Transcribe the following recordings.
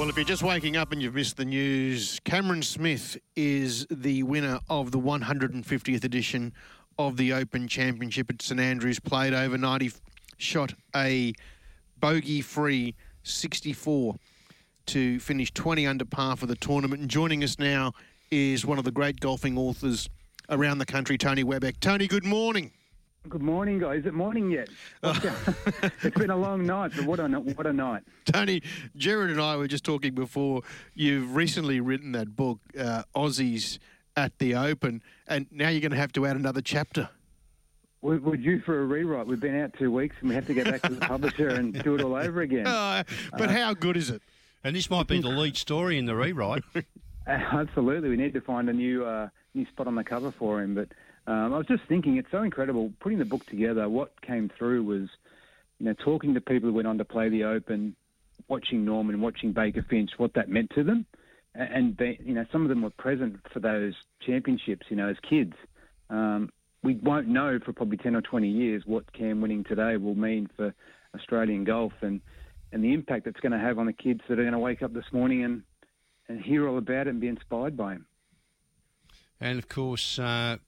Well, if you're just waking up and you've missed the news, Cameron Smith is the winner of the 150th edition of the Open Championship at St Andrews. Played overnight. He shot a bogey free 64 to finish 20 under par for the tournament. And joining us now is one of the great golfing authors around the country, Tony Webeck. Tony, good morning. Good morning, guys. Is it morning yet? it's been a long night, but what a what a night. Tony, Jared and I were just talking before. You've recently written that book, uh, Aussies at the Open, and now you're going to have to add another chapter. We're, we're due for a rewrite. We've been out two weeks, and we have to go back to the publisher and do it all over again. Uh, but uh, how good is it? And this might be the lead story in the rewrite. Absolutely, we need to find a new uh, new spot on the cover for him, but. Um, I was just thinking, it's so incredible putting the book together. What came through was, you know, talking to people who went on to play the Open, watching Norman, watching Baker Finch, what that meant to them, and they, you know, some of them were present for those championships, you know, as kids. Um, we won't know for probably ten or twenty years what Cam winning today will mean for Australian golf and and the impact it's going to have on the kids that are going to wake up this morning and and hear all about it and be inspired by him. And of course, uh,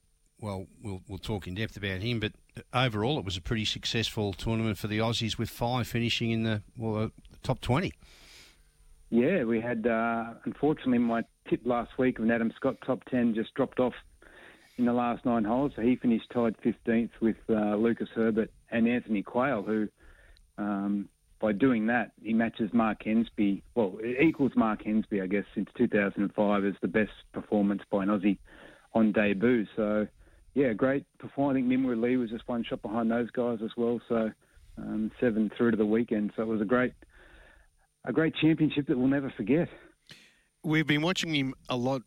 well, we'll we'll talk in depth about him, but overall it was a pretty successful tournament for the Aussies, with five finishing in the well uh, top twenty. Yeah, we had uh, unfortunately my tip last week of Adam Scott top ten just dropped off in the last nine holes, so he finished tied fifteenth with uh, Lucas Herbert and Anthony Quayle, who. Um, by doing that, he matches Mark Hensby. Well, it equals Mark Hensby, I guess, since 2005 as the best performance by an Aussie on debut. So yeah, great performance. I think Minwoo Lee was just one shot behind those guys as well. So um, seven through to the weekend. So it was a great, a great championship that we'll never forget. We've been watching him a lot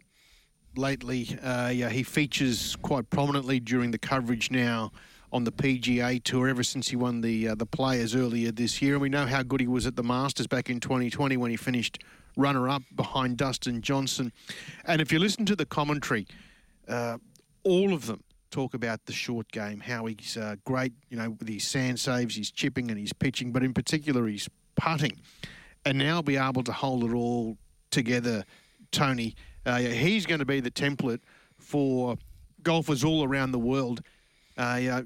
lately. Uh, yeah, he features quite prominently during the coverage now on the PGA Tour ever since he won the uh, the Players earlier this year, and we know how good he was at the Masters back in 2020 when he finished runner up behind Dustin Johnson. And if you listen to the commentary, uh, all of them talk about the short game, how he's uh, great, you know, with his sand saves, his chipping and his pitching, but in particular his putting. And now be able to hold it all together, Tony. Uh, he's going to be the template for golfers all around the world uh,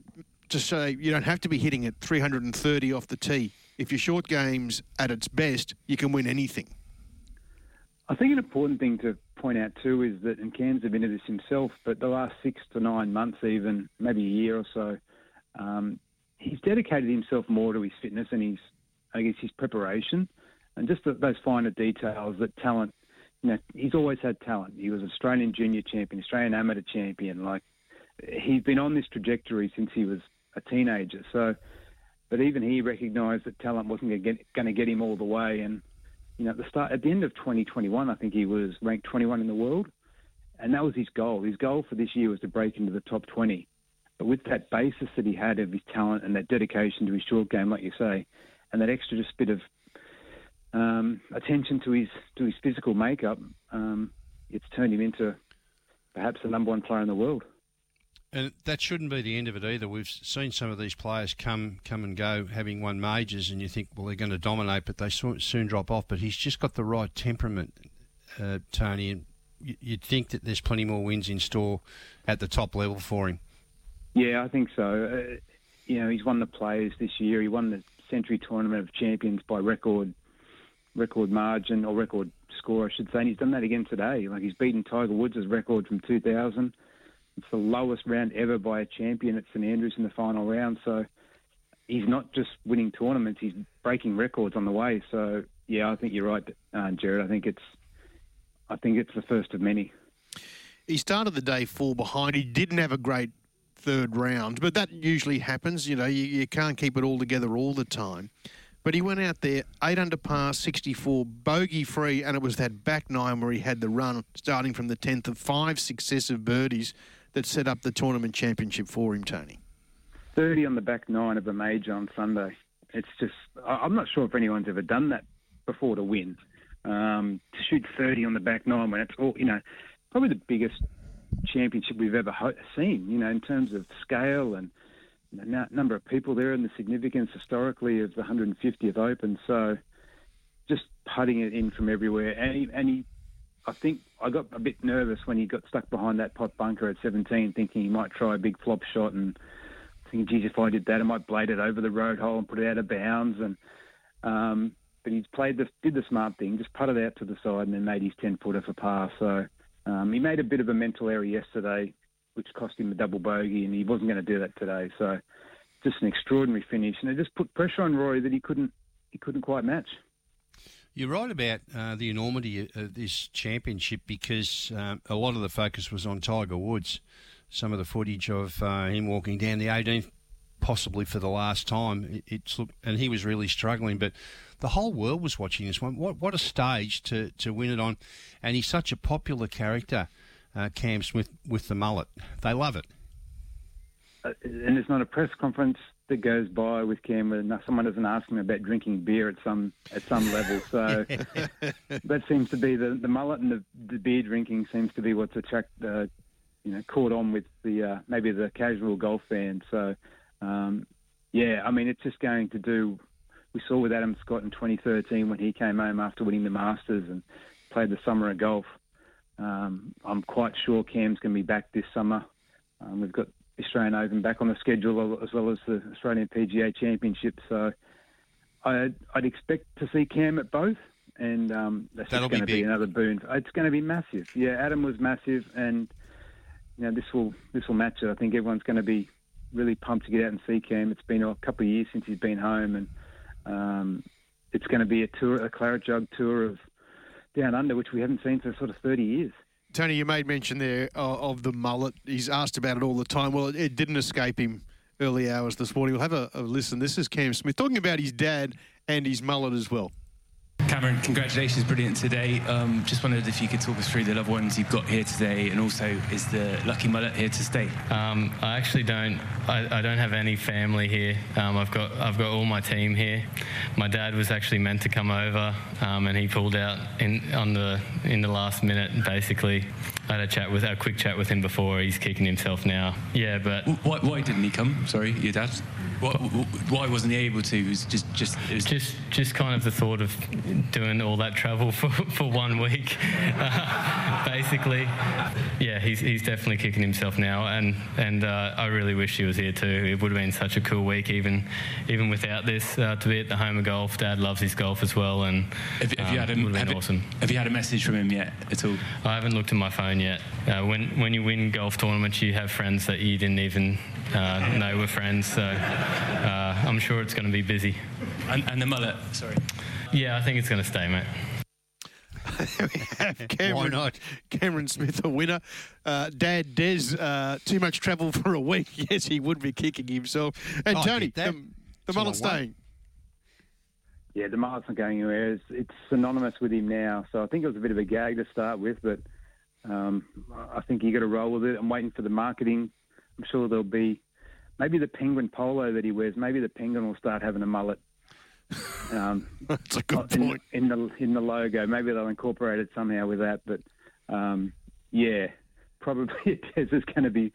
to say you don't have to be hitting at 330 off the tee. If your short game's at its best, you can win anything. I think an important thing to point out too is that, and Cam's admitted this himself, but the last six to nine months, even maybe a year or so, um, he's dedicated himself more to his fitness and his, I guess, his preparation, and just the, those finer details that talent. You know, he's always had talent. He was Australian junior champion, Australian amateur champion. Like he's been on this trajectory since he was a teenager. So, but even he recognised that talent wasn't going to get him all the way, and you know, at the start, at the end of 2021, I think he was ranked 21 in the world, and that was his goal. His goal for this year was to break into the top 20. But with that basis that he had of his talent and that dedication to his short game, like you say, and that extra just bit of um, attention to his to his physical makeup, um, it's turned him into perhaps the number one player in the world. And that shouldn't be the end of it either. We've seen some of these players come come and go, having won majors, and you think, well, they're going to dominate, but they soon drop off. But he's just got the right temperament, uh, Tony, and you'd think that there's plenty more wins in store at the top level for him. Yeah, I think so. Uh, you know, he's won the Players this year. He won the Sentry Tournament of Champions by record record margin or record score, I should say. And he's done that again today. Like he's beaten Tiger Woods' record from 2000. It's the lowest round ever by a champion at St Andrews in the final round. So he's not just winning tournaments; he's breaking records on the way. So yeah, I think you're right, uh, Jared. I think it's I think it's the first of many. He started the day four behind. He didn't have a great third round, but that usually happens. You know, you, you can't keep it all together all the time. But he went out there, eight under par, 64, bogey free, and it was that back nine where he had the run starting from the 10th of five successive birdies that set up the tournament championship for him, Tony? 30 on the back nine of a major on Sunday. It's just, I'm not sure if anyone's ever done that before to win. Um, to shoot 30 on the back nine when it's all, you know, probably the biggest championship we've ever ho- seen, you know, in terms of scale and the n- number of people there and the significance historically of the 150th Open. So just putting it in from everywhere. And he, and he, I think I got a bit nervous when he got stuck behind that pot bunker at 17, thinking he might try a big flop shot and thinking, geez, if I did that, I might blade it over the road hole and put it out of bounds. And um, but he's played the did the smart thing, just putted out to the side and then made his 10 footer for par. So um, he made a bit of a mental error yesterday, which cost him a double bogey, and he wasn't going to do that today. So just an extraordinary finish, and it just put pressure on Rory that he couldn't he couldn't quite match. You're right about uh, the enormity of this championship because um, a lot of the focus was on Tiger Woods. Some of the footage of uh, him walking down the 18th, possibly for the last time, it, it's and he was really struggling. But the whole world was watching this one. What what a stage to, to win it on, and he's such a popular character, uh, Cam Smith with the mullet. They love it. Uh, and it's not a press conference that goes by with Cam when someone doesn't ask him about drinking beer at some at some level. So that seems to be the, the mullet and the, the beer drinking seems to be what's attract uh, you know caught on with the uh, maybe the casual golf fan. So um, yeah, I mean it's just going to do. We saw with Adam Scott in 2013 when he came home after winning the Masters and played the summer of golf. Um, I'm quite sure Cam's going to be back this summer. Um, we've got Australian Open back on the schedule as well as the Australian PGA Championship. So I'd, I'd expect to see Cam at both, and um, that's going to be, another boon. It's going to be massive. Yeah, Adam was massive, and you know this will this will match it. I think everyone's going to be really pumped to get out and see Cam. It's been a couple of years since he's been home, and um, it's going to be a tour, a claret jug tour of down under, which we haven't seen for sort of 30 years. Tony, you made mention there of, of the mullet. He's asked about it all the time. Well, it, it didn't escape him early hours this morning. We'll have a, a listen. This is Cam Smith talking about his dad and his mullet as well. Cameron, congratulations, brilliant today. Um, just wondered if you could talk us through the loved ones you've got here today, and also is the lucky mullet here to stay? Um, I actually don't. I, I, don't have any family here. Um, I've got I've got all my team here. My dad was actually meant to come over, um, and he pulled out in on the in the last minute. Basically, I had a chat with a quick chat with him before. He's kicking himself now. Yeah, but why, why didn't he come? Sorry, your dad. Why, why wasn't he able to? It was just just it was just just kind of the thought of doing all that travel for, for one week, uh, basically. Yeah, he's, he's definitely kicking himself now, and and uh, I really wish he was here too. It would have been such a cool week, even even without this, uh, to be at the home of golf. Dad loves his golf as well, and have, have um, you had a, would have been awesome. Have you had a message from him yet at all? I haven't looked at my phone yet. Uh, when when you win golf tournaments, you have friends that you didn't even uh, know were friends, so uh, I'm sure it's going to be busy. And, and the mullet, sorry. Yeah, I think it's going to stay, mate. there we have Cameron, Why not? Cameron Smith, a winner. Uh, Dad Des, uh, too much travel for a week. Yes, he would be kicking himself. And oh, Tony, the, the mullet's staying. Yeah, the mullet's not going anywhere. It's, it's, synonymous with him now. So I think it was a bit of a gag to start with, but um, I think you got to roll with it. I'm waiting for the marketing. I'm sure there'll be maybe the penguin polo that he wears. Maybe the penguin will start having a mullet um, That's a good in, point. In the in the logo, maybe they'll incorporate it somehow with that. But um, yeah, probably Des is going to be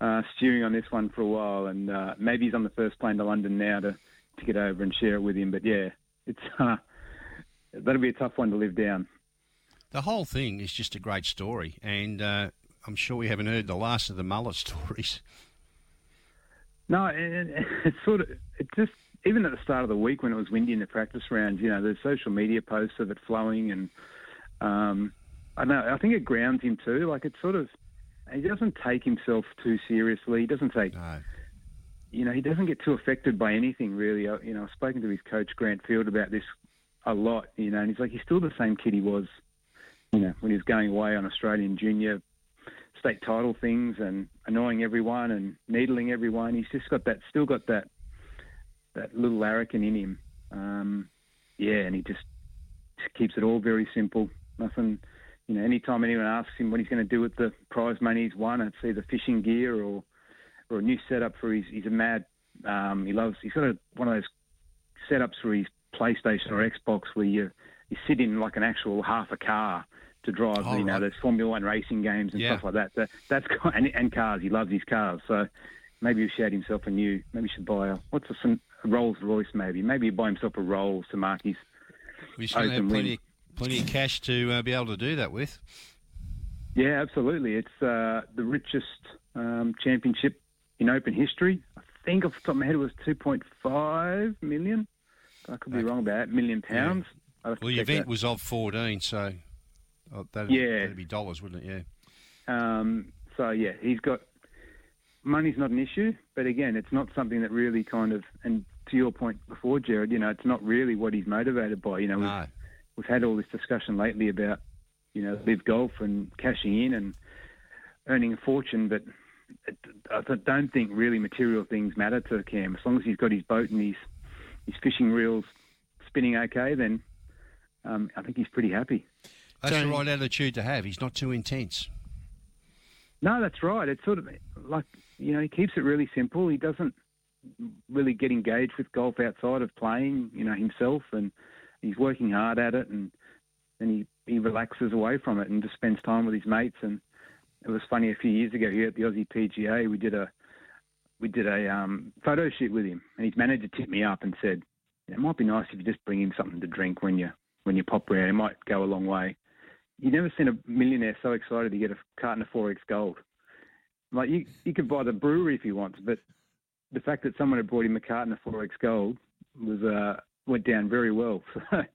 uh, stewing on this one for a while, and uh, maybe he's on the first plane to London now to to get over and share it with him. But yeah, it's uh, that'll be a tough one to live down. The whole thing is just a great story, and uh, I'm sure we haven't heard the last of the mullet stories. No, it, it's sort of it just even at the start of the week when it was windy in the practice rounds, you know, there's social media posts of it flowing, and um, I know I think it grounds him too. Like it sort of, he doesn't take himself too seriously. He doesn't take, no. you know, he doesn't get too affected by anything really. You know, I've spoken to his coach Grant Field about this a lot. You know, and he's like he's still the same kid he was, you know, when he was going away on Australian junior state title things and annoying everyone and needling everyone. He's just got that, still got that that little larrikin in him. Um, yeah, and he just, just keeps it all very simple. Nothing, you know. Anytime anyone asks him what he's going to do with the prize money he's won, it's either fishing gear or or a new setup for his. He's a mad. Um, he loves. He's got a, one of those setups for his PlayStation or Xbox where you you sit in like an actual half a car to drive. Oh, you know, right. there's Formula One racing games and yeah. stuff like that. that that's and, and cars. He loves his cars. So maybe he should himself a new. Maybe he should buy a what's a Rolls Royce, maybe. Maybe he buy himself a Rolls to mark his He's going to have plenty, plenty of cash to uh, be able to do that with. Yeah, absolutely. It's uh, the richest um, championship in Open history. I think off the top of my head it was 2.5 million. I could be Okay. wrong about it. Million pounds. To Well, the event that. was of 14, so oh, that'd, Yeah. that'd be dollars, wouldn't it? Yeah. Um, so yeah, he's got money's not an issue, but again, it's not something that really kind of. And to your point before, Jared, you know, it's not really what he's motivated by. You know, we've, we've had all this discussion lately about you know live golf and cashing in and earning a fortune, but I don't think really material things matter to Cam. As long as he's got his boat and his his fishing reels spinning okay, then um, I think he's pretty happy. That's the right attitude to have. He's not too intense. No, that's right. It's sort of like you know he keeps it really simple. He doesn't really get engaged with golf outside of playing, you know, himself, and he's working hard at it, and then he he relaxes away from it and just spends time with his mates. And it was funny a few years ago here at the Aussie PGA, we did a we did a um, photo shoot with him, and his manager tipped me up and said, "It might be nice if you just bring him something to drink when you when you pop round. It might go a long way." You never seen a millionaire so excited to get a carton of 4X Gold. Like you, you could buy the brewery if he wants, but the fact that someone had brought him a carton of 4X Gold was uh, went down very well.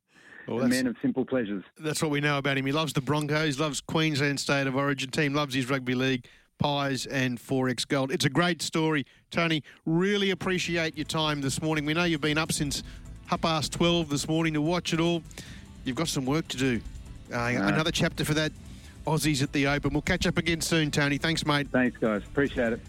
So, Well, a man of simple pleasures. That's what we know about him. He loves the Broncos, loves Queensland State of Origin team, loves his rugby league, pies and 4X Gold. It's a great story, Tony. Really appreciate your time this morning. We know you've been up since half past 12 this morning to watch it all. You've got some work to do. Uh, Another chapter for that Aussies at the Open. We'll catch up again soon, Tony. Thanks, mate. Thanks, guys. Appreciate it.